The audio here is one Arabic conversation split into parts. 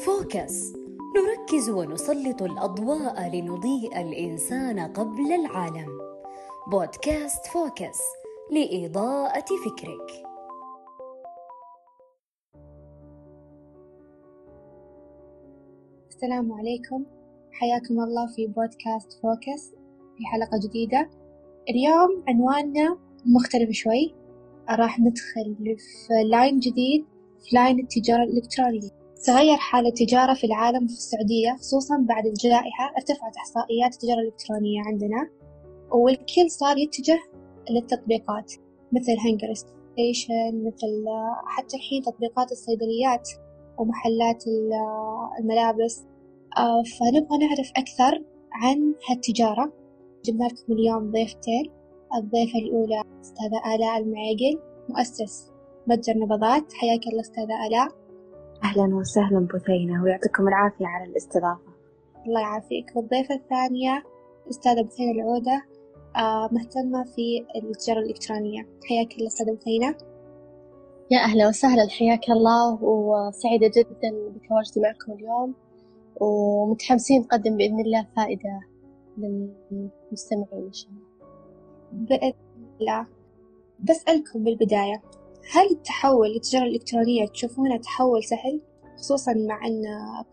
Focus. نركز ونسلط الأضواء لنضيء الإنسان قبل العالم. بودكاست Focus لإضاءة فكرك. السلام عليكم. حياكم الله في بودكاست Focus في حلقة جديدة. اليوم عنواننا مختلف شوي. راح ندخل في line جديد في line التجارة الإلكترونية. تغير حال التجارة في العالم وفي السعودية خصوصا بعد الجائحة ارتفعت إحصائيات التجارة الإلكترونية عندنا والكل صار يتجه للتطبيقات مثل هنجر ستيشن مثل حتى الحين تطبيقات الصيدليات ومحلات الملابس. آه، فنبغى نعرف أكثر عن هالتجارة. جبنا لكم اليوم ضيفتين الضيفة الأولى أستاذة آلاء المعيقل مؤسس متجر نبضات. حياك الله أستاذة آلاء. أهلا وسهلا بثينة ويعطيكم العافية على الاستضافة. الله يعافيك. والضيفة الثانية أستاذة بثينة العودة. آه مهتمة في التجارة الإلكترونية. حياك الله أستاذة بثينة يا أهلا وسهلا. حياك الله وسعيدة جدا بتواجدي معكم اليوم ومتحمسين نقدم بإذن الله فائدة للمستمعين إن شاء الله. بإذن الله. بسألكم بالبداية هل التحول للتجارة الإلكترونية تشوفونه تحول سهل؟ خصوصا مع أن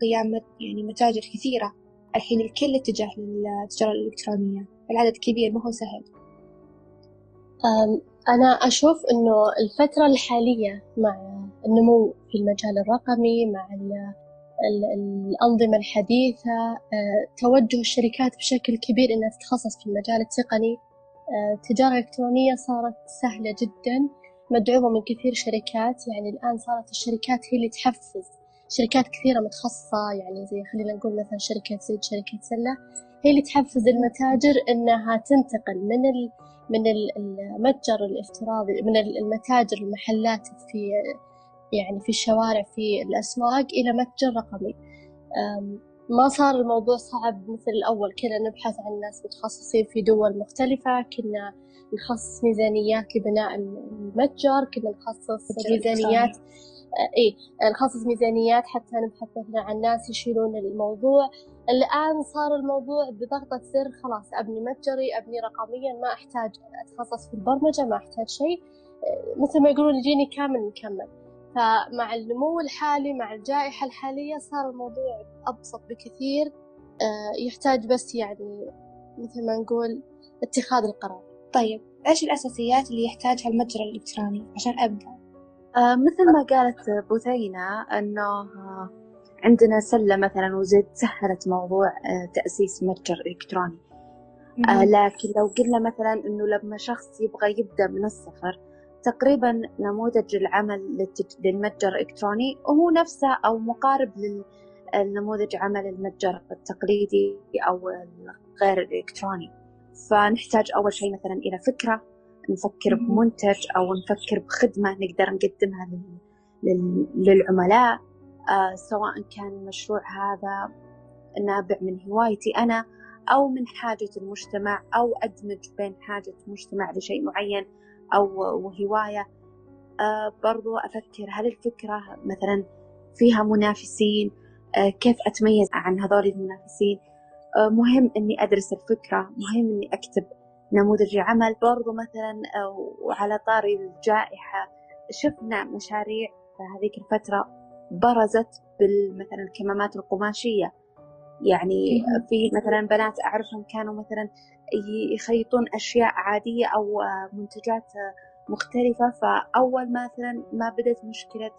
قيام يعني متاجر كثيرة الحين الكل اتجه للتجارة الإلكترونية العدد كبير ما هو سهل. أنا أشوف أنه الفترة الحالية مع النمو في المجال الرقمي مع الأنظمة الحديثة أه، توجه الشركات بشكل كبير أنها تتخصص في المجال التقني. التجارة أه، الإلكترونية صارت سهلة جدا. مدعومة من كثير شركات. يعني الآن صارت الشركات هي اللي تحفز شركات كثيرة متخصصة. يعني زي خلينا نقول مثلا شركة زيد شركة سلة هي اللي تحفز المتاجر إنها تنتقل من ال من المتجر الافتراضي من المتاجر المحلات في يعني في الشوارع في الأسواق إلى متجر رقمي. ما صار الموضوع صعب مثل الأول. كنا نبحث عن ناس متخصصين في دول مختلفة كنا نخصص ميزانيات لبناء المتجر كنا نخصص ميزانيات اي نخصص ميزانيات حتى نبحث مثلا عن ناس يشيلون الموضوع. الآن صار الموضوع بضغطة زر خلاص أبني متجري أبني رقميا ما أحتاج أتخصص في البرمجة ما أحتاج شيء. مثل ما يقولون يجيني كامل مكمل. فمع النمو الحالي مع الجائحة الحالية صار الموضوع أبسط بكثير. آه، يحتاج بس يعني مثل ما نقول اتخاذ القرار. طيب إيش الأساسيات اللي يحتاجها المتجر الإلكتروني عشان أبدأ؟ آه مثل ما قالت بثينة أنه آه عندنا سلة مثلا وزد سهلت موضوع آه تأسيس متجر إلكتروني. آه لكن لو قلنا مثلا أنه لما شخص يبغى يبدأ من الصفر تقريبا نموذج العمل للمتجر الإلكتروني وهو نفسه أو مقارب للنموذج عمل المتجر التقليدي أو غير الإلكتروني. فنحتاج أول شيء مثلا إلى فكرة نفكر بمنتج أو نفكر بخدمة نقدر نقدمها للعملاء. آه سواء كان المشروع هذا نابع من هوايتي أنا أو من حاجة المجتمع أو أدمج بين حاجة المجتمع لشيء معين أو وهواية آه برضو أفكر هل الفكرة مثلا فيها منافسين؟ آه كيف أتميز عن هذول المنافسين؟ مهم إني أدرس الفكرة مهم إني أكتب نموذج عمل برضو مثلا وعلى طاري الجائحة شفنا مشاريع في هذيك الفترة برزت بالمثلا الكمامات القماشية. يعني في مثلا بنات أعرفهم كانوا مثلا يخيطون أشياء عادية أو منتجات مختلفة. فأول مثلا ما بدأت مشكلة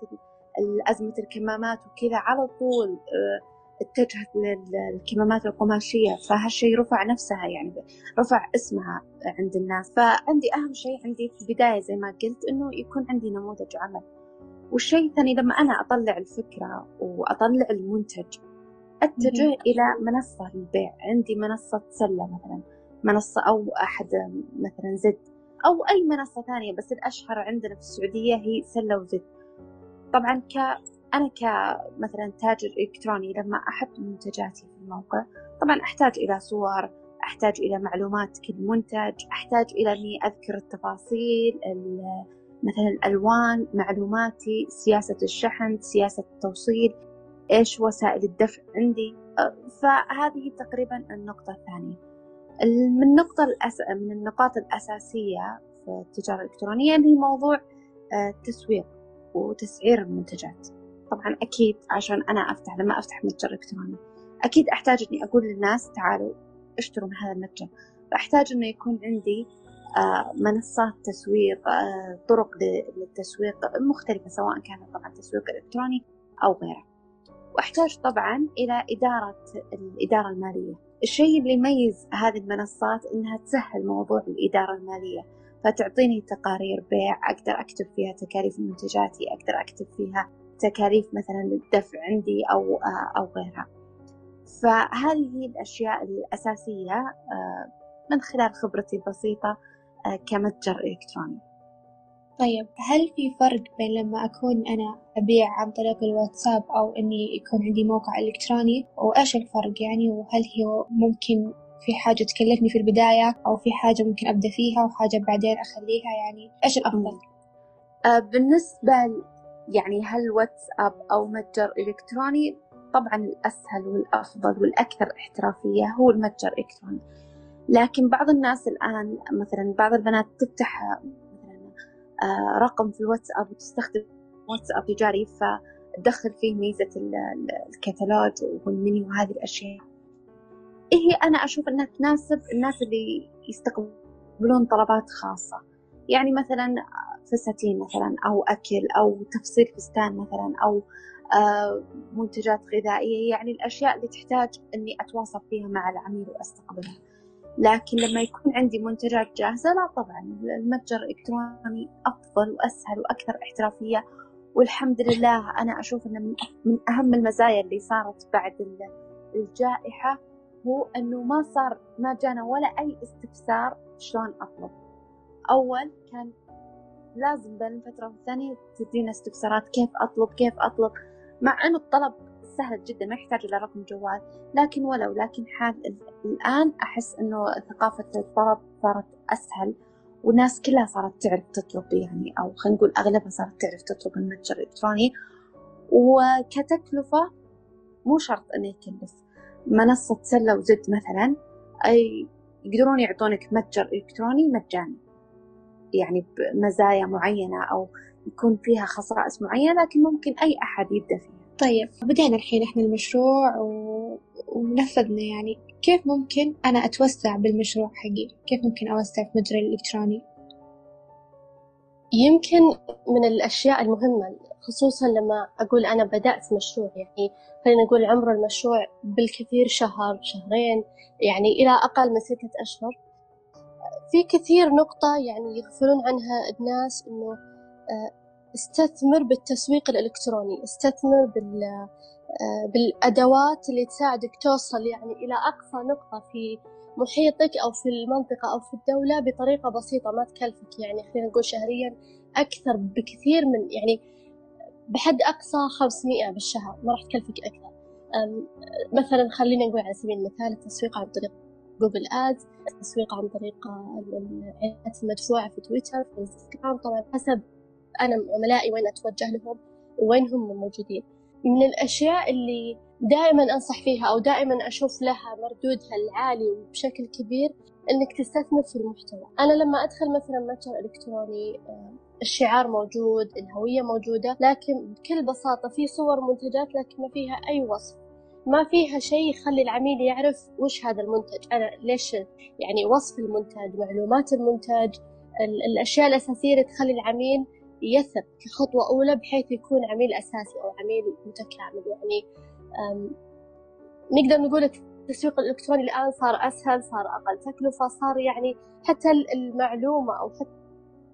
أزمة الكمامات وكذا على طول آه، اتجهت للكمامات القماشية فهالشيء رفع نفسها يعني رفع اسمها عند الناس. فعندي أهم شيء عندي في البداية زي ما قلت إنه يكون عندي نموذج عمل. والشيء الثاني لما أنا أطلع الفكرة وأطلع المنتج أتجه إلى منصة للبيع. عندي منصة سلة مثلا منصة أو أحد مثلا زد أو أي منصة ثانية بس الأشهر عندنا في السعودية هي سلة وزد. طبعا ك أنا كمثلا تاجر إلكتروني لما أحط منتجاتي في الموقع طبعا أحتاج إلى صور أحتاج إلى معلومات كل منتج أحتاج إلى أني أذكر التفاصيل مثلا الألوان معلوماتي سياسة الشحن سياسة التوصيل إيش وسائل الدفع عندي فهذه تقريبا النقطة الثانية. من النقطة الأس... من النقاط الأساسية في التجارة الإلكترونية اللي هي موضوع التسويق وتسعير المنتجات. طبعا أكيد عشان أنا أفتح لما أفتح متجر إلكتروني. أكيد أحتاج إني أقول للناس تعالوا اشتروا من هذا المتجر. فأحتاج إنه يكون عندي آه، منصات تسويق آه، طرق للتسويق مختلفة سواء كانت طبعا تسويق إلكتروني أو غيره. وأحتاج طبعا إلى إدارة الإدارة المالية. الشيء اللي يميز هذه المنصات إنها تسهل موضوع الإدارة المالية. فتعطيني تقارير بيع أقدر أكتب فيها تكاليف منتجاتي أقدر أكتب فيها تكاليف مثلا الدفع عندي أو آه، أو غيرها. فهذه هي الأشياء الأساسية من خلال خبرتي البسيطة آه، كمتجر إلكتروني. طيب هل في فرق بين لما أكون أنا أبيع عن طريق الواتساب أو إني يكون عندي موقع إلكتروني؟ وإيش الفرق يعني؟ وهل هي ممكن في حاجة تكلفني في البداية أو في حاجة ممكن أبدأ فيها وحاجة بعدين أخليها؟ يعني إيش الأفضل؟ آه بالنسبة يعني هل واتساب أو متجر إلكتروني؟ طبعا الأسهل والأفضل والأكثر احترافية هو المتجر الإلكتروني لكن بعض الناس الآن مثلا بعض البنات تفتح مثلا آه، رقم في الواتساب وتستخدم واتساب تجاري فتدخل فيه ميزة الكتالوج والمنيو وهذه الأشياء. هي إيه أنا أشوف أنها تناسب الناس اللي يستقبلون طلبات خاصة. يعني مثلا فساتين مثلا أو أكل أو تفصيل فستان مثلا أو آه، منتجات غذائية. يعني الأشياء اللي تحتاج أني أتواصل فيها مع العميل وأستقبلها. لكن لما يكون عندي منتجات جاهزة لا طبعا. المتجر الإلكتروني أفضل وأسهل وأكثر احترافية. والحمد لله أنا أشوف أنه من أهم المزايا اللي صارت بعد الجائحة هو أنه ما صار ما جانا ولا أي استفسار شلون أطلب. أول كان لازم بين الفترة والثانية تدينا استفسارات كيف أطلب كيف أطلب. مع أنه الطلب سهل جدا ما يحتاج إلى رقم جوال. لكن ولو لكن حال الآن أحس إنه ثقافة الطلب صارت أسهل والناس كلها صارت تعرف تطلب يعني أو خلينا نقول أغلبها صارت تعرف تطلب المتجر الإلكتروني. وكتكلفة مو شرط إنه يكلف. منصة سلة وزد مثلا أي يقدرون يعطونك متجر إلكتروني مجاني. يعني بمزايا معينة أو يكون فيها خصائص معينة لكن ممكن أي أحد يبدأ فيها. طيب بدينا الحين إحنا المشروع و... ونفذنا يعني كيف ممكن أنا أتوسع بالمشروع حقي؟ كيف ممكن أوسع في متجري الإلكتروني؟ يمكن من الأشياء المهمة خصوصا لما أقول أنا بدأت مشروع يعني خلينا نقول عمر المشروع بالكثير شهر شهرين يعني إلى أقل من ستة أشهر. في كثير نقطة يعني يغفلون عنها الناس إنه آه، استثمر بالتسويق الإلكتروني استثمر بال آه، بالأدوات اللي تساعدك توصل يعني إلى أقصى نقطة في محيطك أو في المنطقة أو في الدولة بطريقة بسيطة ما تكلفك يعني خلينا نقول شهريا أكثر بكثير من يعني بحد أقصى 500 بالشهر ما راح تكلفك أكثر. مثلا خلينا نقول على سبيل المثال التسويق عن طريق جوجل آدز التسويق عن طريق الاعلانات المدفوعة في تويتر في إنستغرام. طبعا حسب أنا عملائي وين أتوجه لهم وين هم موجودين. من الأشياء اللي دائما أنصح فيها أو دائما أشوف لها مردودها العالي وبشكل كبير إنك تستثمر في المحتوى. أنا لما أدخل مثلا متجر إلكتروني آه، الشعار موجود الهوية موجودة لكن بكل بساطة في صور منتجات لكن ما فيها أي وصف. ما فيها شيء يخلي العميل يعرف وش هذا المنتج. أنا ليش يعني وصف المنتج معلومات المنتج الأشياء الأساسية اللي تخلي العميل يثق كخطوة أولى بحيث يكون عميل أساسي أو عميل متكامل. يعني نقدر نقول التسويق الإلكتروني الآن صار أسهل صار أقل تكلفة صار يعني حتى المعلومة أو حتى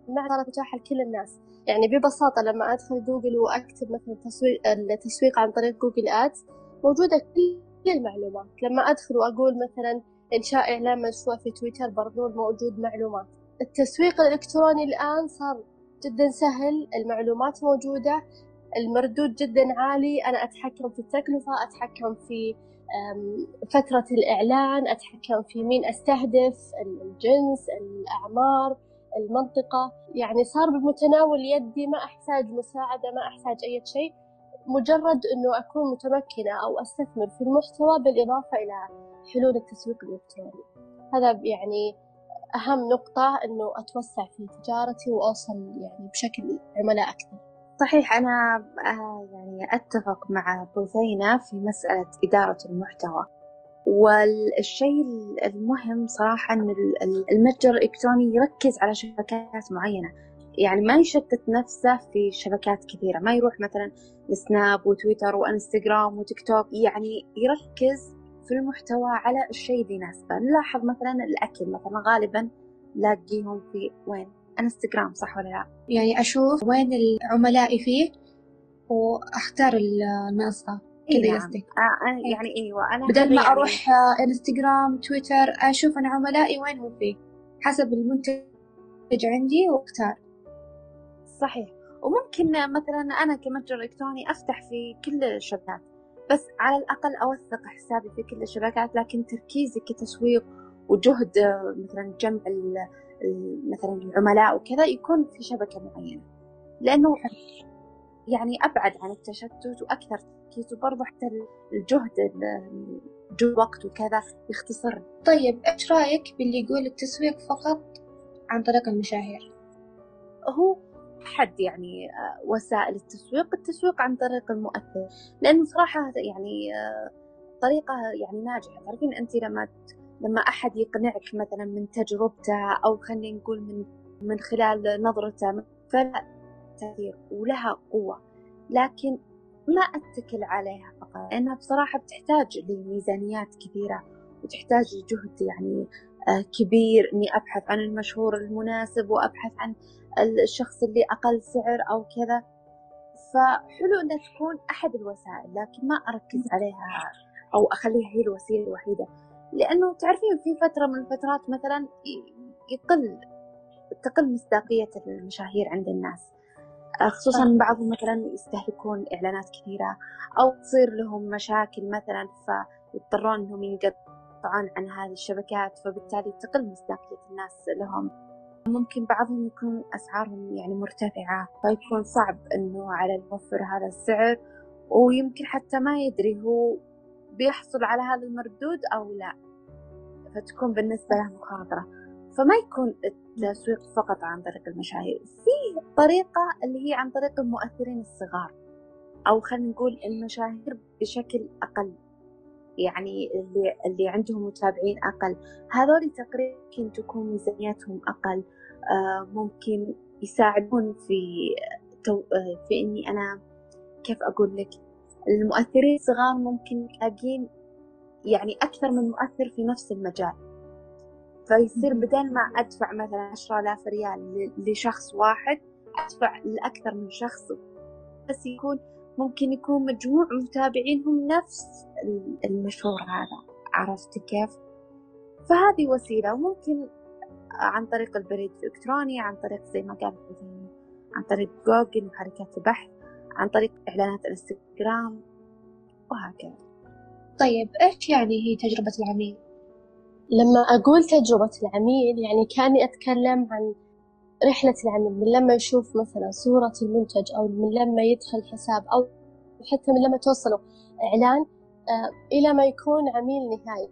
المعلومة صارت متاحة لكل الناس. يعني ببساطة لما أدخل جوجل وأكتب مثلا التسويق التسويق عن طريق جوجل آدز موجودة كل المعلومات. لما أدخل وأقول مثلا إنشاء إعلان مدفوع في تويتر برضو موجود معلومات. التسويق الإلكتروني الآن صار جدا سهل المعلومات موجودة المردود جدا عالي. أنا أتحكم في التكلفة أتحكم في فترة الإعلان أتحكم في مين أستهدف الجنس الأعمار المنطقة. يعني صار بمتناول يدي ما أحتاج مساعدة ما أحتاج أي شيء. مجرد أنه أكون متمكنة أو أستثمر في المحتوى بالإضافة إلى حلول التسويق الإلكتروني هذا يعني أهم نقطة أنه أتوسع في تجارتي وأوصل يعني بشكل عملاء أكثر. صحيح أنا آه، يعني أتفق مع بثينة في مسألة إدارة المحتوى. والشيء المهم صراحة أن المتجر الإلكتروني يركز على شبكات معينة. يعني ما يشتت نفسه في شبكات كثيرة. ما يروح مثلا لسناب وتويتر وإنستغرام وتيك توك يعني يركز في المحتوى على الشيء اللي يناسبه. نلاحظ مثلا الأكل مثلا غالبا لاقيهم في وين؟ إنستغرام صح ولا لا؟ يعني أشوف وين العملاء فيه وأختار المنصة كذا نعم. قصدك آه يعني إيوه أنا بدل ما يعني. أروح آه إنستغرام تويتر أشوف أنا عملائي وين هم فيه. حسب المنتج عندي وأختار. صحيح. وممكن مثلا أنا كمتجر إلكتروني أفتح في كل الشبكات بس على الأقل أوثق حسابي في كل الشبكات لكن تركيزي كتسويق وجهد مثلا جمع مثلا العملاء وكذا يكون في شبكة معينة. لأنه يعني أبعد عن التشتت وأكثر تركيز وبرضه حتى الجهد جو وقت وكذا يختصر. طيب إيش رأيك باللي يقول التسويق فقط عن طريق المشاهير؟ هو أحد يعني آه، وسائل التسويق التسويق عن طريق المؤثر. لأنه صراحة يعني آه، طريقة يعني ناجحة. تعرفين أنت لما لما أحد يقنعك مثلا من تجربته أو خلينا نقول من من خلال نظرته فلا تأثير ولها قوة. لكن ما أتكل عليها فقط. لأنها بصراحة بتحتاج لميزانيات كبيرة وتحتاج جهد يعني كبير إني أبحث عن المشهور المناسب وأبحث عن الشخص اللي أقل سعر أو كذا. فحلو إنها تكون أحد الوسائل لكن ما أركز عليها أو أخليها هي الوسيلة الوحيدة. لأنه تعرفين في فترة من الفترات مثلا يقل تقل مصداقية المشاهير عند الناس. آه، خصوصا بعضهم مثلا يستهلكون إعلانات كثيرة أو تصير لهم مشاكل مثلا فيضطرون أنهم ينقطعون عن هذه الشبكات فبالتالي تقل مصداقية الناس لهم. ممكن بعضهم يكون أسعارهم يعني مرتفعة فيكون صعب أنه على الموفر هذا السعر ويمكن حتى ما يدري هو بيحصل على هذا المردود أو لا. فتكون بالنسبة له مخاطرة. فما يكون التسويق فقط عن طريق المشاهير في طريقة اللي هي عن طريق المؤثرين الصغار. أو خلينا نقول المشاهير بشكل أقل. يعني اللي اللي عندهم متابعين أقل. هذول تقريبا ممكن تكون ميزانياتهم أقل. آه ممكن يساعدون في آه في إني أنا كيف أقول لك؟ المؤثرين الصغار ممكن تلاقين يعني أكثر من مؤثر في نفس المجال. فيصير بدل ما أدفع مثلا عشرة آلاف ريال لشخص واحد أدفع لأكثر من شخص. بس يكون ممكن يكون مجموع متابعينهم نفس المشهور هذا عرفت كيف؟ فهذه وسيلة وممكن عن طريق البريد الإلكتروني عن طريق زي ما قال عن طريق جوجل محركات البحث عن طريق إعلانات الإنستغرام وهكذا طيب إيش يعني هي تجربة العميل؟ لما أقول تجربة العميل يعني كأني أتكلم عن رحلة العميل من لما يشوف مثلا صورة المنتج أو من لما يدخل حساب أو حتى من لما توصله إعلان آه إلى ما يكون عميل نهائي.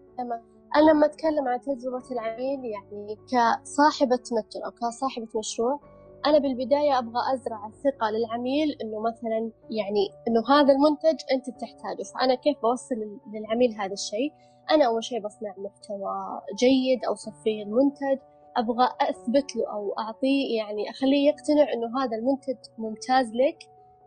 أنا لما أتكلم عن تجربة العميل يعني كصاحبة متجر أو كصاحبة مشروع أنا بالبداية أبغى أزرع الثقة للعميل إنه مثلا يعني إنه هذا المنتج أنت بتحتاجه فأنا كيف بوصل للعميل هذا الشيء؟ أنا أول شيء بصنع محتوى جيد أوصف فيه المنتج أبغى أثبت له أو أعطيه يعني أخليه يقتنع إنه هذا المنتج ممتاز لك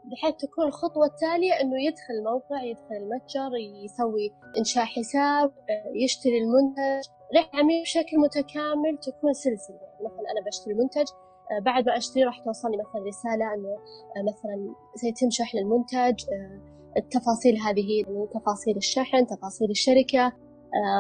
بحيث تكون الخطوة التالية إنه يدخل الموقع يدخل المتجر يسوي إنشاء حساب يشتري المنتج. رحلة عميل بشكل متكامل تكون سلسلة يعني مثلا أنا بشتري منتج آه، بعد ما أشتري راح توصلني مثلا رسالة إنه آه، مثلا سيتم شحن المنتج آه، التفاصيل هذه يعني تفاصيل الشحن تفاصيل الشركة.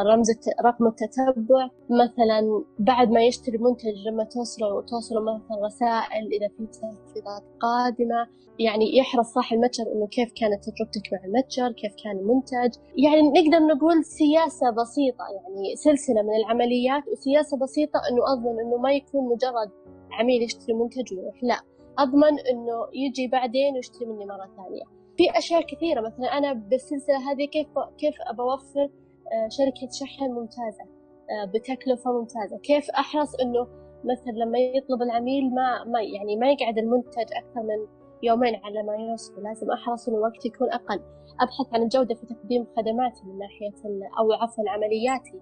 رمز رقم التتبع. مثلا بعد ما يشتري منتج لما توصله توصله مثلا رسائل إذا في تخفيضات قادمة يعني يحرص صاحب المتجر إنه كيف كانت تجربتك مع المتجر كيف كان المنتج. يعني نقدر نقول سياسة بسيطة يعني سلسلة من العمليات وسياسة بسيطة إنه أضمن إنه ما يكون مجرد عميل يشتري منتج ويروح. لا أضمن إنه يجي بعدين ويشتري مني مرة ثانية. في أشياء كثيرة مثلا أنا بالسلسلة هذه كيف كيف أبوفر آه، شركة شحن ممتازة آه، بتكلفة ممتازة. كيف أحرص إنه مثلا لما يطلب العميل ما ما يعني ما يقعد المنتج أكثر من يومين على ما يوصل لازم أحرص إنه الوقت يكون أقل. أبحث عن الجودة في تقديم خدماتي من ناحية أو عفوا عملياتي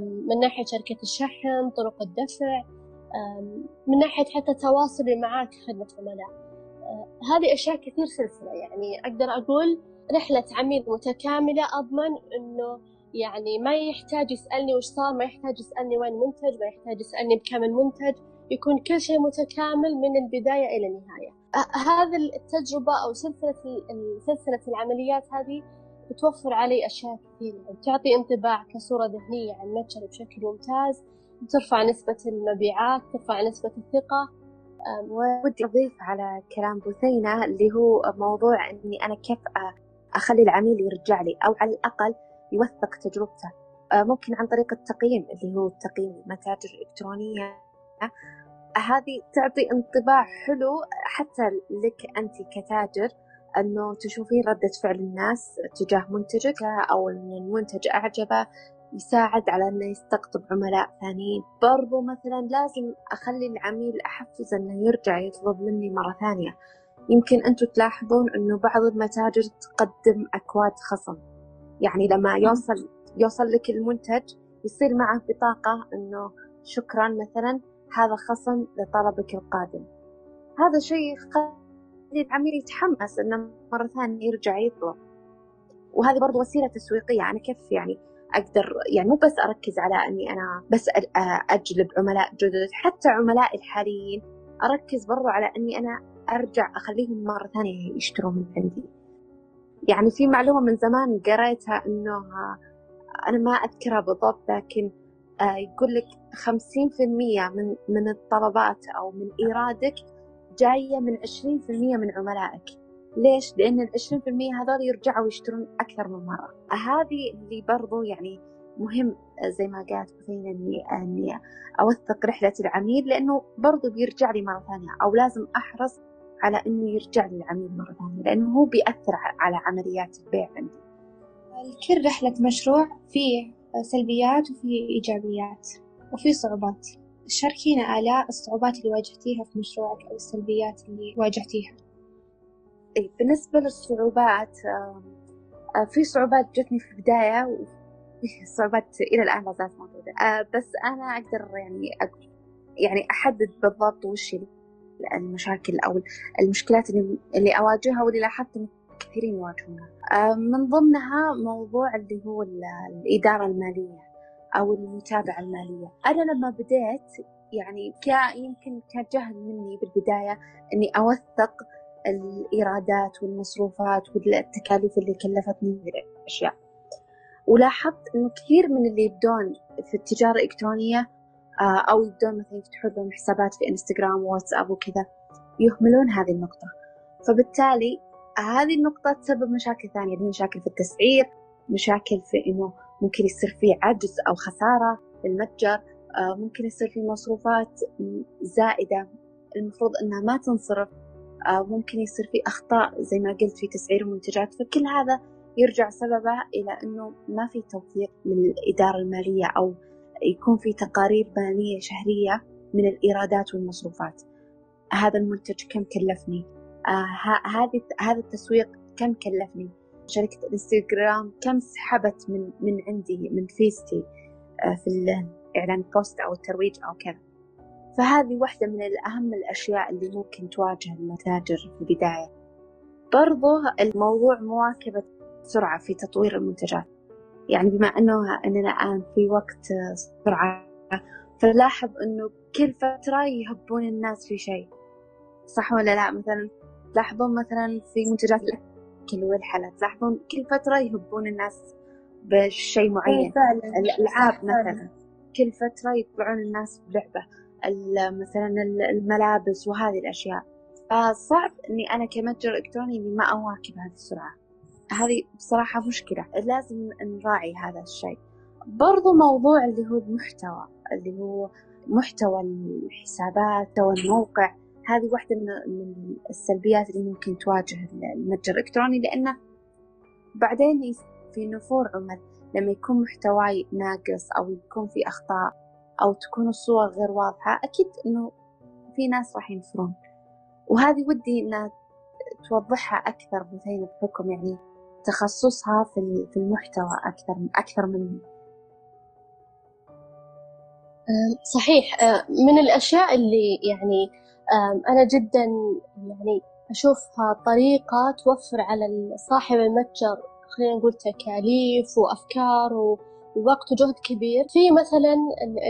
من ناحية شركة الشحن طرق الدفع من ناحية حتى تواصلي معك خدمة عملاء. أه، هذه أشياء كثير سلسلة. يعني أقدر أقول رحلة عميل متكاملة أضمن إنه يعني ما يحتاج يسألني وش صار ما يحتاج يسألني وين منتج ما يحتاج يسألني بكم المنتج يكون كل شيء متكامل من البداية إلى النهاية. هذه التجربة أو سلسلة سلسلة العمليات هذه بتوفر علي أشياء كثيرة. بتعطي انطباع كصورة ذهنية عن متجر بشكل ممتاز ترفع نسبة المبيعات ترفع نسبة الثقة. ودي أضيف على كلام بثينة اللي هو موضوع أني أنا كيف أخلي العميل يرجع لي أو على الأقل يوثق تجربته. ممكن عن طريق التقييم اللي هو تقييم المتاجر الإلكترونية هذه تعطي انطباع حلو حتى لك أنت كتاجر أنه تشوفين ردة فعل الناس تجاه منتجك أو أن المنتج أعجبه يساعد على أنه يستقطب عملاء ثانيين. برضو مثلا لازم أخلي العميل أحفز أنه يرجع يطلب مني مرة ثانية. يمكن أنتم تلاحظون أنه بعض المتاجر تقدم أكواد خصم. يعني لما يوصل يوصل لك المنتج يصير معه بطاقة أنه شكرا مثلا هذا خصم لطلبك القادم. هذا شيء يخلي العميل يتحمس إنه مرة ثانية يرجع يطلب. وهذه برضو وسيلة تسويقية أنا كيف يعني أقدر يعني مو بس أركز على أني أنا بس أجلب عملاء جدد حتى عملائي الحاليين أركز برضو على أني أنا أرجع أخليهم مرة ثانية يشتروا من عندي. يعني في معلومة من زمان قريتها أنه أنا ما أذكرها بالضبط لكن آه، يقول لك خمسين في المية من من الطلبات أو من إيرادك جاية من عشرين في المية من عملائك ليش؟ لأن العشرين في المية هذول يرجعوا يشترون أكثر من مرة هذه اللي برضو يعني مهم آه، زي ما قالت بثينة إني إني أوثق رحلة العميل لأنه برضو بيرجع لي مرة ثانية أو لازم أحرص على إنه يرجع لي العميل مرة ثانية لأنه هو بيأثر على عمليات البيع عندي. لكل رحلة مشروع فيه سلبيات وفي إيجابيات وفي صعوبات. شاركينا آلاء الصعوبات اللي واجهتيها في مشروعك أو السلبيات اللي واجهتيها. إيه بالنسبة للصعوبات آه، في صعوبات جتني في البداية وفي صعوبات إلى الآن لا زالت موجودة. آه، بس أنا أقدر يعني أقول يعني أحدد بالضبط وش المشاكل أو المشكلات اللي, أواجهها واللي لاحظت كثيرين يواجهونها. من ضمنها موضوع اللي هو الإدارة المالية أو المتابعة المالية. أنا لما بديت يعني يمكن كان جهل مني بالبداية إني أوثق الإيرادات والمصروفات والتكاليف اللي كلفتني الأشياء ولاحظت إنه كثير من اللي يبدون في التجارة الإلكترونية آه، أو يبدون مثلا يفتحون لهم حسابات في إنستغرام وواتساب وكذا يهملون هذه النقطة. فبالتالي هذه النقطة تسبب مشاكل ثانية. اللي مشاكل في التسعير مشاكل في إنه ممكن يصير في عجز أو خسارة للمتجر آه، ممكن يصير في مصروفات زائدة المفروض إنها ما تنصرف آه، ممكن يصير في أخطاء زي ما قلت في تسعير المنتجات فكل هذا يرجع سببه إلى أنه ما في توثيق للإدارة المالية أو يكون في تقارير مالية شهرية من الإيرادات والمصروفات. هذا المنتج كم كلفني؟ آه هذه هذا التسويق كم كلفني؟ شركة الانستغرام كم سحبت من من عندي من فيزتي آه في الإعلان boost أو الترويج أو كذا. فهذه واحدة من الأهم الأشياء اللي ممكن تواجه المتاجر في البداية. برضو الموضوع مواكبة سرعة في تطوير المنتجات. يعني بما أنه أننا الآن في وقت سرعة فنلاحظ أنه كل فترة يهبون الناس في شيء. صح ولا لا؟ مثلا تلاحظون مثلا في منتجات الأكل والحلا تلاحظون كل فترة يهبون الناس بشيء معين. إيه، الألعاب مثلا. كل فترة يطلعون الناس بلعبة. مثلا الملابس وهذه الأشياء. فصعب إني أنا كمتجر إلكتروني إني ما أواكب هذه السرعة. هذه بصراحة مشكلة لازم نراعي هذا الشيء. برضو موضوع اللي هو المحتوى اللي هو محتوى الحسابات محتوى الموقع هذه واحدة من السلبيات اللي ممكن تواجه المتجر الإلكتروني لأنه بعدين في نفور عمل لما يكون محتواي ناقص أو يكون في أخطاء أو تكون الصور غير واضحة أكيد إنه في ناس راح ينفرون. وهذه ودي إنها توضحها أكثر بثينة بحكم يعني تخصصها في المحتوى أكثر أكثر مني صحيح. من الأشياء اللي يعني أنا جدا يعني أشوفها طريقة توفر على صاحب المتجر خلينا نقول تكاليف وأفكار ووقت وجهد كبير. في مثلا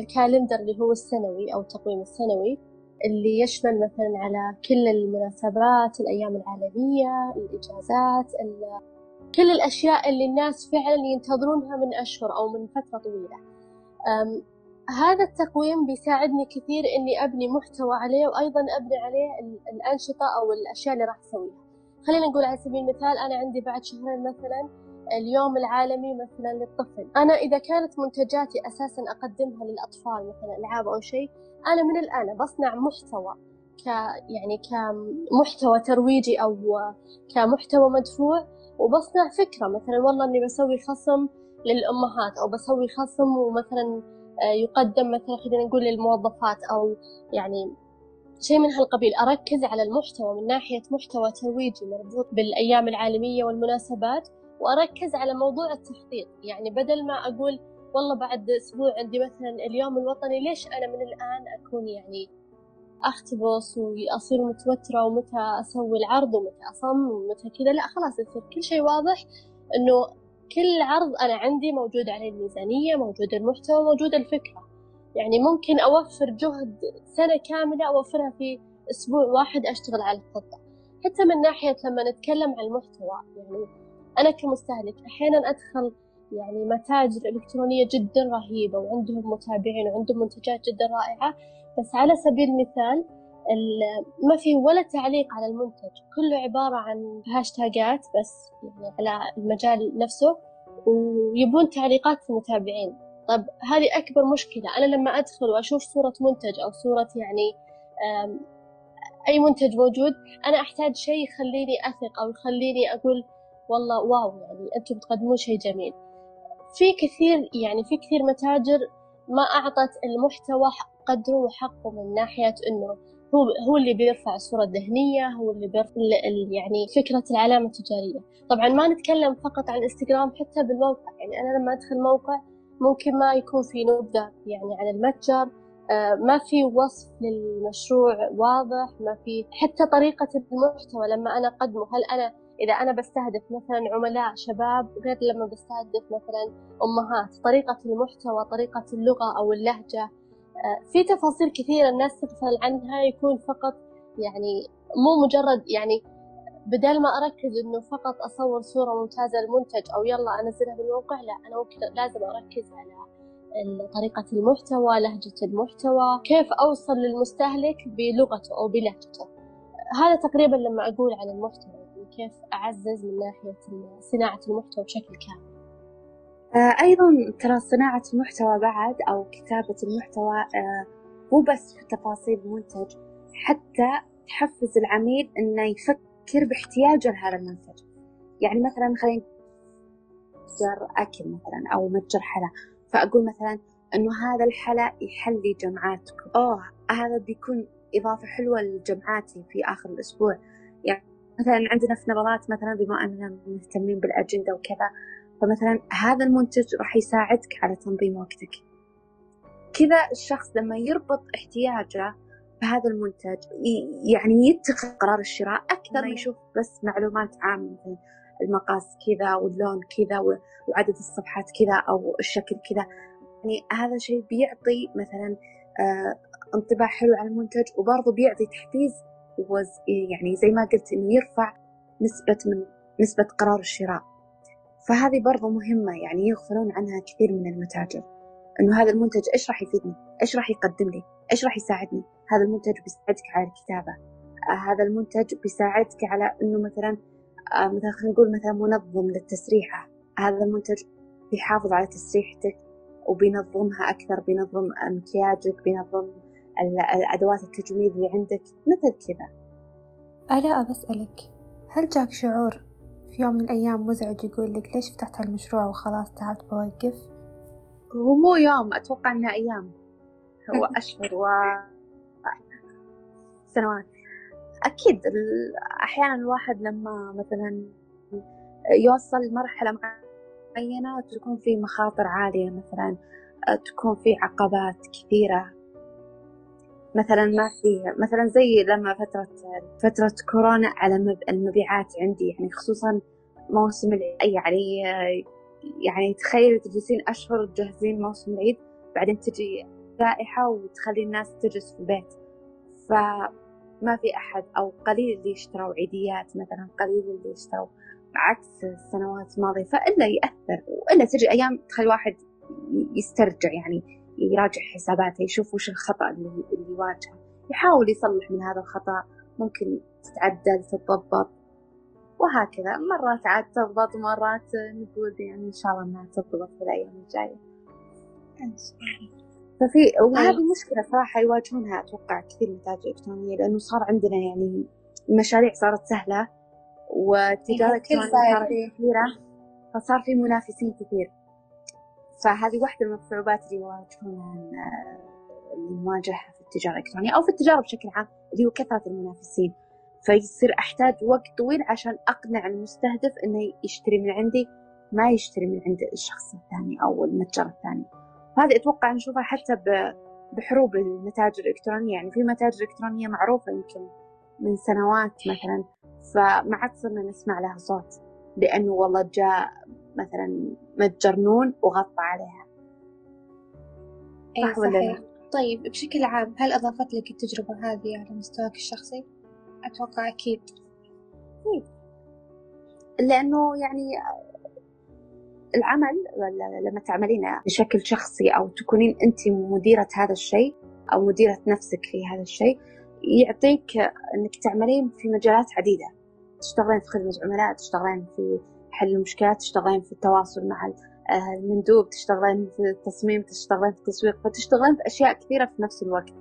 الكالندر اللي هو السنوي أو التقويم السنوي اللي يشمل مثلا على كل المناسبات الأيام العالمية الإجازات كل الأشياء اللي الناس فعلا ينتظرونها من أشهر أو من فترة طويلة. هذا التقويم بيساعدني كثير إني أبني محتوى عليه وأيضا أبني عليه الأنشطة أو الأشياء اللي راح أسويها. خلينا نقول على سبيل المثال أنا عندي بعد شهرين مثلا اليوم العالمي مثلا للطفل. أنا إذا كانت منتجاتي أساسا أقدمها للأطفال مثلا ألعاب أو شيء أنا من الآن بصنع محتوى ك يعني كمحتوى ترويجي أو كمحتوى مدفوع وبصنع فكرة مثلا والله إني بسوي خصم للأمهات أو بسوي خصم ومثلا آه، يقدم مثلا خلينا نقول للموظفات أو يعني شيء من هالقبيل. أركز على المحتوى من ناحية محتوى ترويجي مربوط بالأيام العالمية والمناسبات وأركز على موضوع التخطيط يعني بدل ما أقول والله بعد أسبوع عندي مثلا اليوم الوطني ليش أنا من الآن أكون يعني أختبص وأصير متوترة ومتى أسوي العرض ومتى أصمم ومتى كذا لا خلاص يصير كل شيء واضح إنه كل عرض أنا عندي موجود عليه الميزانية موجود المحتوى موجود الفكرة. يعني ممكن أوفر جهد سنة كاملة أوفرها في أسبوع واحد أشتغل على الخطة حتى من ناحية لما نتكلم عن المحتوى يعني أنا كمستهلك أحيانا أدخل يعني متاجر إلكترونية جدا رهيبة وعندهم متابعين وعندهم منتجات جدا رائعة. بس على سبيل المثال ما في ولا تعليق على المنتج كله عبارة عن هاشتاجات بس يعني على المجال نفسه ويبون تعليقات المتابعين. طب هذه أكبر مشكلة. أنا لما أدخل وأشوف صورة منتج أو صورة يعني أي منتج موجود أنا أحتاج شيء يخليني أثق أو يخليني أقول والله واو يعني أنتم بتقدمون شيء جميل. في كثير يعني في كثير متاجر ما أعطت المحتوى قدره وحقه من ناحية إنه هو هو اللي بيرفع الصورة الذهنية هو اللي بيرفع يعني فكرة العلامة التجارية. طبعا ما نتكلم فقط عن الانستغرام حتى بالموقع يعني أنا لما أدخل موقع ممكن ما يكون في نبذة يعني عن المتجر آه، ما في وصف للمشروع واضح ما في حتى طريقة المحتوى لما أنا أقدمه هل أنا إذا أنا بستهدف مثلا عملاء شباب غير لما بستهدف مثلا أمهات طريقة المحتوى طريقة اللغة أو اللهجة آه، في تفاصيل كثيرة الناس تغفل عنها يكون فقط يعني مو مجرد يعني بدل ما أركز إنه فقط أصور صورة ممتازة للمنتج أو يلا أنزلها بالموقع لا أنا ممكن لازم أركز على طريقة المحتوى لهجة المحتوى كيف أوصل للمستهلك بلغته أو بلهجته. هذا تقريبا لما أقول عن المحتوى. كيف أعزز من ناحية صناعة المحتوى بشكل كامل؟ آه، أيضا ترى صناعة المحتوى بعد أو كتابة المحتوى آه، مو بس في تفاصيل المنتج حتى تحفز العميل إنه يفكر باحتياجه لهذا المنتج. يعني مثلا خلينا متجر أكل مثلا أو متجر حلا فأقول مثلا إنه هذا الحلا يحلي جمعاتكم. أوه هذا بيكون إضافة حلوة لجمعاتي في آخر الأسبوع. يعني مثلا عندنا في نبضات مثلا بما أننا مهتمين بالأجندة وكذا فمثلا هذا المنتج راح يساعدك على تنظيم وقتك. كذا الشخص لما يربط احتياجه بهذا المنتج يعني يتخذ قرار الشراء أكثر ما يشوف بس معلومات عامة مثلا المقاس كذا واللون كذا وعدد الصفحات كذا أو الشكل كذا. يعني هذا شيء بيعطي مثلا آه انطباع حلو على المنتج وبرضه بيعطي تحفيز يعني زي ما قلت إنه يرفع نسبة من نسبة قرار الشراء. فهذه برضه مهمة يعني يغفلون عنها كثير من المتاجر. إنه هذا المنتج إيش راح يفيدني؟ إيش راح يقدم لي؟ إيش راح يساعدني؟ هذا المنتج بيساعدك على الكتابة. آه هذا المنتج بيساعدك على إنه مثلا آه مثلا خلينا نقول مثلا منظم للتسريحة هذا المنتج بيحافظ على تسريحتك وبينظمها أكثر بينظم مكياجك بينظم أدوات التجميل اللي عندك مثل كذا. ألا بسألك هل جاك شعور في يوم من الأيام مزعج يقول لك ليش فتحت هالمشروع وخلاص تعبت بوقف؟ هو مو يوم أتوقع إنه أيام. هو أشهر و سنوات. أكيد أحيانا الواحد لما مثلا يوصل لمرحلة معينة تكون في مخاطر عالية مثلا تكون في عقبات كثيرة. مثلا ما في مثلا زي لما فترة فترة كورونا على المبيعات عندي يعني خصوصا موسم العيد. يعني يعني تخيلوا تجلسين أشهر تجهزين موسم العيد بعدين تجي جائحة وتخلي الناس تجلس في البيت. فما في أحد أو قليل اللي يشتروا عيديات مثلا قليل اللي يشتروا عكس السنوات الماضية. فإلا يأثر وإلا تجي أيام تخلي واحد يسترجع يعني. يراجع حساباته يشوف وش الخطأ اللي, اللي يواجهه. يحاول يصلح من هذا الخطأ ممكن تتعدل تتضبط. وهكذا. مرات عاد تضبط ومرات نقول يعني إن شاء الله إنها تضبط في الأيام الجاية. ففي وهذه مشكلة صراحة يواجهونها أتوقع كثير المتاجر الإلكترونية لأنه صار عندنا يعني المشاريع صارت سهلة والتجارة الإلكترونية صارت كثيرة فصار في منافسين كثير. فهذه واحدة من الصعوبات اللي يواجهونها اللي نواجهها في التجارة الإلكترونية أو في التجارة بشكل عام اللي هو كثرة المنافسين. فيصير أحتاج وقت طويل عشان أقنع المستهدف إنه يشتري من عندي ما يشتري من عند الشخص الثاني أو المتجر الثاني. وهذه أتوقع نشوفها حتى بحروب المتاجر الإلكترونية. يعني في متاجر إلكترونية معروفة يمكن من سنوات مثلا فما عاد صرنا نسمع لها صوت لأنه والله جاء مثلا متجر نون وغطى عليها. صح ولا لا؟ طيب بشكل عام هل أضافت لك التجربة هذه على مستواك الشخصي؟ أتوقع أكيد. أكيد. لأنه يعني العمل لما تعملين بشكل شخصي أو تكونين أنت مديرة هذا الشيء أو مديرة نفسك في هذا الشيء يعطيك أنك تعملين في مجالات عديدة. تشتغلين في خدمة عملاء تشتغلين في حل المشكلات تشتغلين في التواصل مع آه، المندوب تشتغلين في التصميم تشتغلين في التسويق فتشتغلين في أشياء كثيرة في نفس الوقت.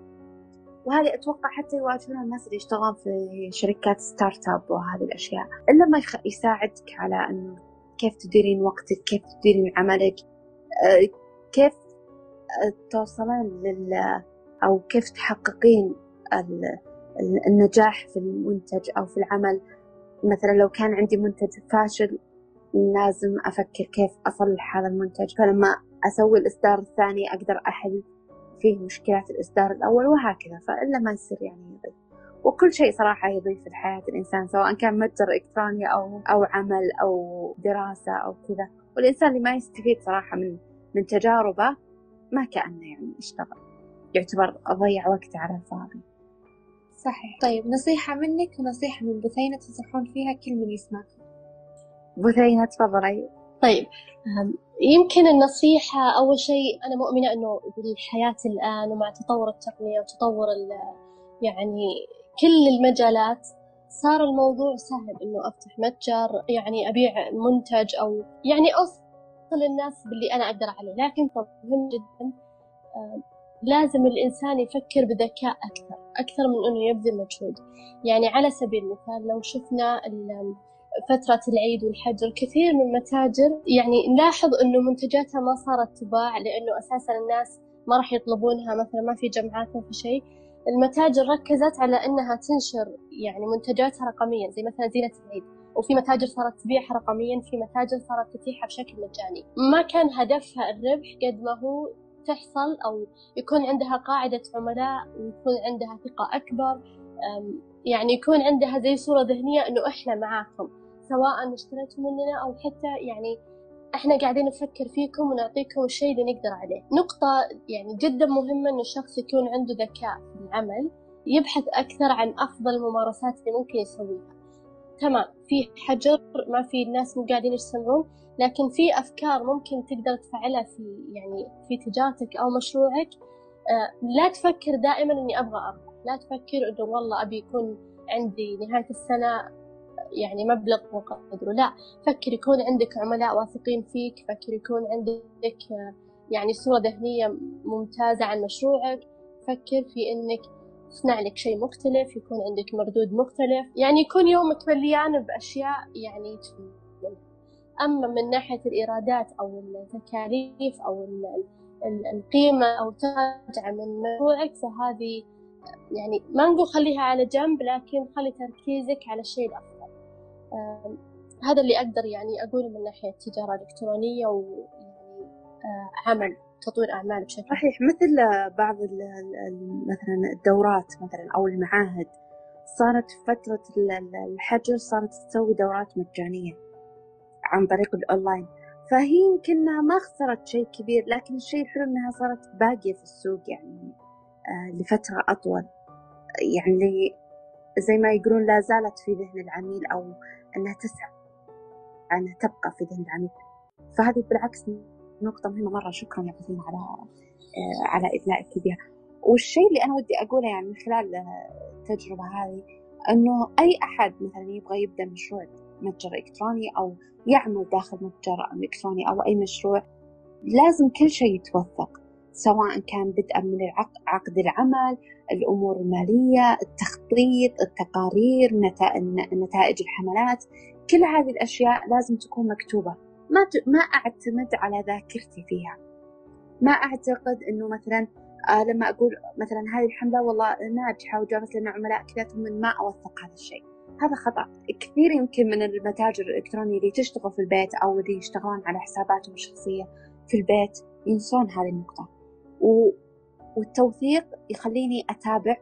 وهذه أتوقع حتى يواجهونها الناس اللي يشتغلون في شركات ستارت أب وهذه الأشياء. إلا ما يساعدك على أنه كيف تديرين وقتك كيف تديرين عملك آه، كيف آه، توصلين لل أو كيف تحققين النجاح في المنتج أو في العمل. مثلا لو كان عندي منتج فاشل لازم أفكر كيف أصلح هذا المنتج. فلما أسوي الإصدار الثاني أقدر أحل فيه مشكلات الإصدار الأول وهكذا. فإلا ما يصير يعني يضيف وكل شيء صراحة يضيف في حياة الإنسان سواء كان متجر إلكتروني أو أو عمل أو دراسة أو كذا. والإنسان اللي ما يستفيد صراحة من من تجاربه ما كأنه يعني اشتغل يعتبر أضيع وقته على الفاضي. صحيح. طيب نصيحة منك ونصيحة من بثينة تنصحون فيها كل من يسمعكم. بثينة تفضلي. طيب يمكن النصيحة أول شيء أنا مؤمنة أنه بالحياة الآن ومع تطور التقنية وتطور يعني كل المجالات صار الموضوع سهل إنه أفتح متجر يعني أبيع منتج أو يعني أوصل الناس باللي أنا أقدر عليه. لكن طب مهم جدا لازم الإنسان يفكر بذكاء أكثر أكثر من أنه يبذل مجهود. يعني على سبيل المثال لو شفنا فترة العيد والحجر كثير من المتاجر يعني نلاحظ أنه منتجاتها ما صارت تباع لأنه أساسا الناس ما راح يطلبونها مثلا ما في جمعات ما في شيء. المتاجر ركزت على أنها تنشر يعني منتجاتها رقميا زي مثلا زينة العيد. وفي متاجر صارت تبيعها رقميا في متاجر صارت تتيحها بشكل مجاني. ما كان هدفها الربح قد ما هو تحصل أو يكون عندها قاعدة عملاء ويكون عندها ثقة أكبر. يعني يكون عندها زي صورة ذهنية إنه إحنا معاكم. سواء اشتريتوا مننا أو حتى يعني إحنا قاعدين نفكر فيكم ونعطيكم الشيء اللي نقدر عليه. نقطة يعني جدا مهمة إن الشخص يكون عنده ذكاء في العمل يبحث أكثر عن أفضل الممارسات اللي ممكن يسويها. تمام في حجر ما في الناس مو قاعدين يجتمعون لكن في أفكار ممكن تقدر تفعلها في يعني في تجارتك أو مشروعك. آه لا تفكر دائما إني أبغى أربح لا تفكر إنه والله أبي يكون عندي نهاية السنة يعني مبلغ وقدره لا فكر يكون عندك عملاء واثقين فيك فكر يكون عندك يعني صورة ذهنية ممتازة عن مشروعك. تفكر في إنك تصنع لك شيء مختلف يكون عندك مردود مختلف. يعني يكون يومك مليان بأشياء يعني أما من ناحية الإيرادات أو التكاليف أو القيمة أو تراجع من مشروعك فهذه يعني ما نقول خليها على جنب لكن خلي تركيزك على الشيء الأفضل. هذا اللي أقدر يعني أقوله من ناحية التجارة الإلكترونية ويعني آه، عمل تطوير أعمال بشكل صحيح مثل بعض مثلا الدورات مثلا أو المعاهد صارت فترة الحجر صارت تسوي دورات مجانية عن طريق الأونلاين. فهي يمكن ما خسرت شيء كبير لكن الشيء الحلو إنها صارت باقية في السوق يعني آه لفترة أطول. يعني زي ما يقولون لا زالت في ذهن العميل أو أنها تسعى أنها تبقى في ذهن العميل. فهذه بالعكس نقطة مهمة مرة. شكرا يا فاطمة على آه على إدلائك بها. والشيء اللي أنا ودي أقوله يعني من خلال التجربة هذه أنه أي أحد مثلا يبغى يبدأ مشروع متجر إلكتروني أو يعمل داخل متجر إلكتروني أو أي مشروع لازم كل شيء يتوثق. سواء كان بدءا من عقد العمل الأمور المالية التخطيط التقارير نتائج الحملات كل هذه الأشياء لازم تكون مكتوبة. ما ما أعتمد على ذاكرتي فيها. ما أعتقد أنه مثلا آه لما أقول مثلا هذه الحملة والله ناجحة وجابت لنا عملاء كذا ثم ما أوثق هذا الشيء. هذا خطأ. كثير يمكن من المتاجر الإلكترونية اللي تشتغل في البيت أو اللي يشتغلون على حساباتهم الشخصية في البيت ينسون هذه النقطة. و... والتوثيق يخليني أتابع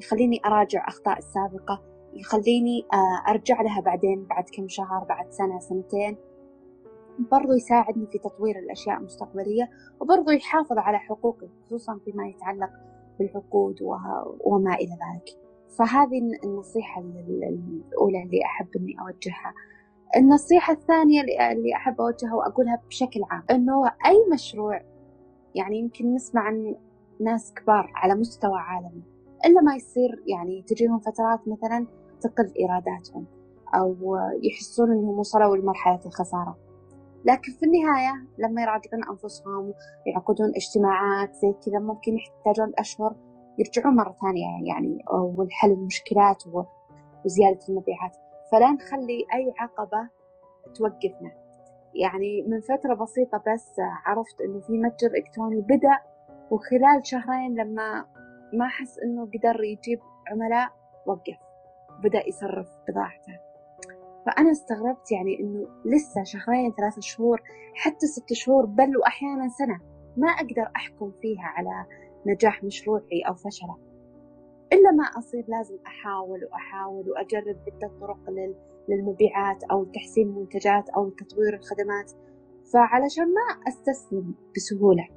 يخليني أراجع أخطاء السابقة يخليني آه، أرجع لها بعدين بعد كم شهر بعد سنة سنتين. برضو يساعدني في تطوير الأشياء المستقبلية وبرضو يحافظ على حقوقي خصوصا فيما يتعلق بالعقود وما إلى ذلك. فهذه النصيحة الأولى اللي أحب إني أوجهها. النصيحة الثانية اللي أحب أوجهها وأقولها بشكل عام إنه أي مشروع يعني يمكن نسمع عن ناس كبار على مستوى عالمي إلا ما يصير يعني تجيهم فترات مثلا تقل إيراداتهم أو يحسون إنهم وصلوا لمرحلة الخسارة. لكن في النهاية لما يراجعون أنفسهم يعقدون اجتماعات زي كذا ممكن يحتاجون أشهر يرجعون مرة ثانية يعني والحل المشكلات وزيادة المبيعات. فلا نخلي أي عقبة توقفنا. يعني من فترة بسيطة بس عرفت إنه في متجر إلكتروني بدأ وخلال شهرين لما ما حس إنه قدر يجيب عملاء وقف بدأ يصرف بضاعته فأنا استغربت يعني إنه لسه شهرين ثلاثة شهور حتى ست شهور بل وأحيانا سنة ما أقدر أحكم فيها على نجاح مشروعي أو فشله. إلا ما أصير لازم أحاول وأحاول وأجرب عدة طرق للمبيعات أو تحسين المنتجات أو تطوير الخدمات. فعلشان ما أستسلم بسهولة.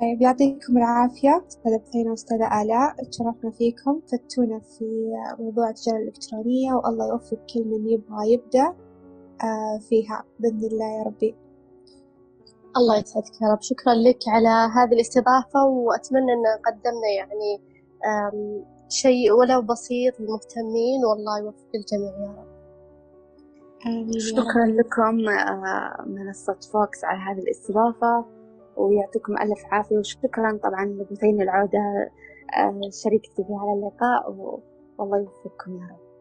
طيب يعطيكم العافية. أستاذة بثينة وأستاذة آلاء تشرفنا فيكم. فتونا في موضوع التجارة الإلكترونية والله يوفق كل من يبغى يبدأ آه، فيها بإذن الله يا ربي. الله يسعدك يا رب. شكرا لك على هذه الاستضافة وأتمنى أن قدمنا يعني شيء ولو بسيط للمهتمين والله يوفق الجميع يا رب. شكرا لكم آه، منصة فوكس على هذه الاستضافة ويعطيكم ألف عافية. وشكرا طبعا لبثين العودة آه، شريكتي في هذا اللقاء والله يوفقكم يا رب.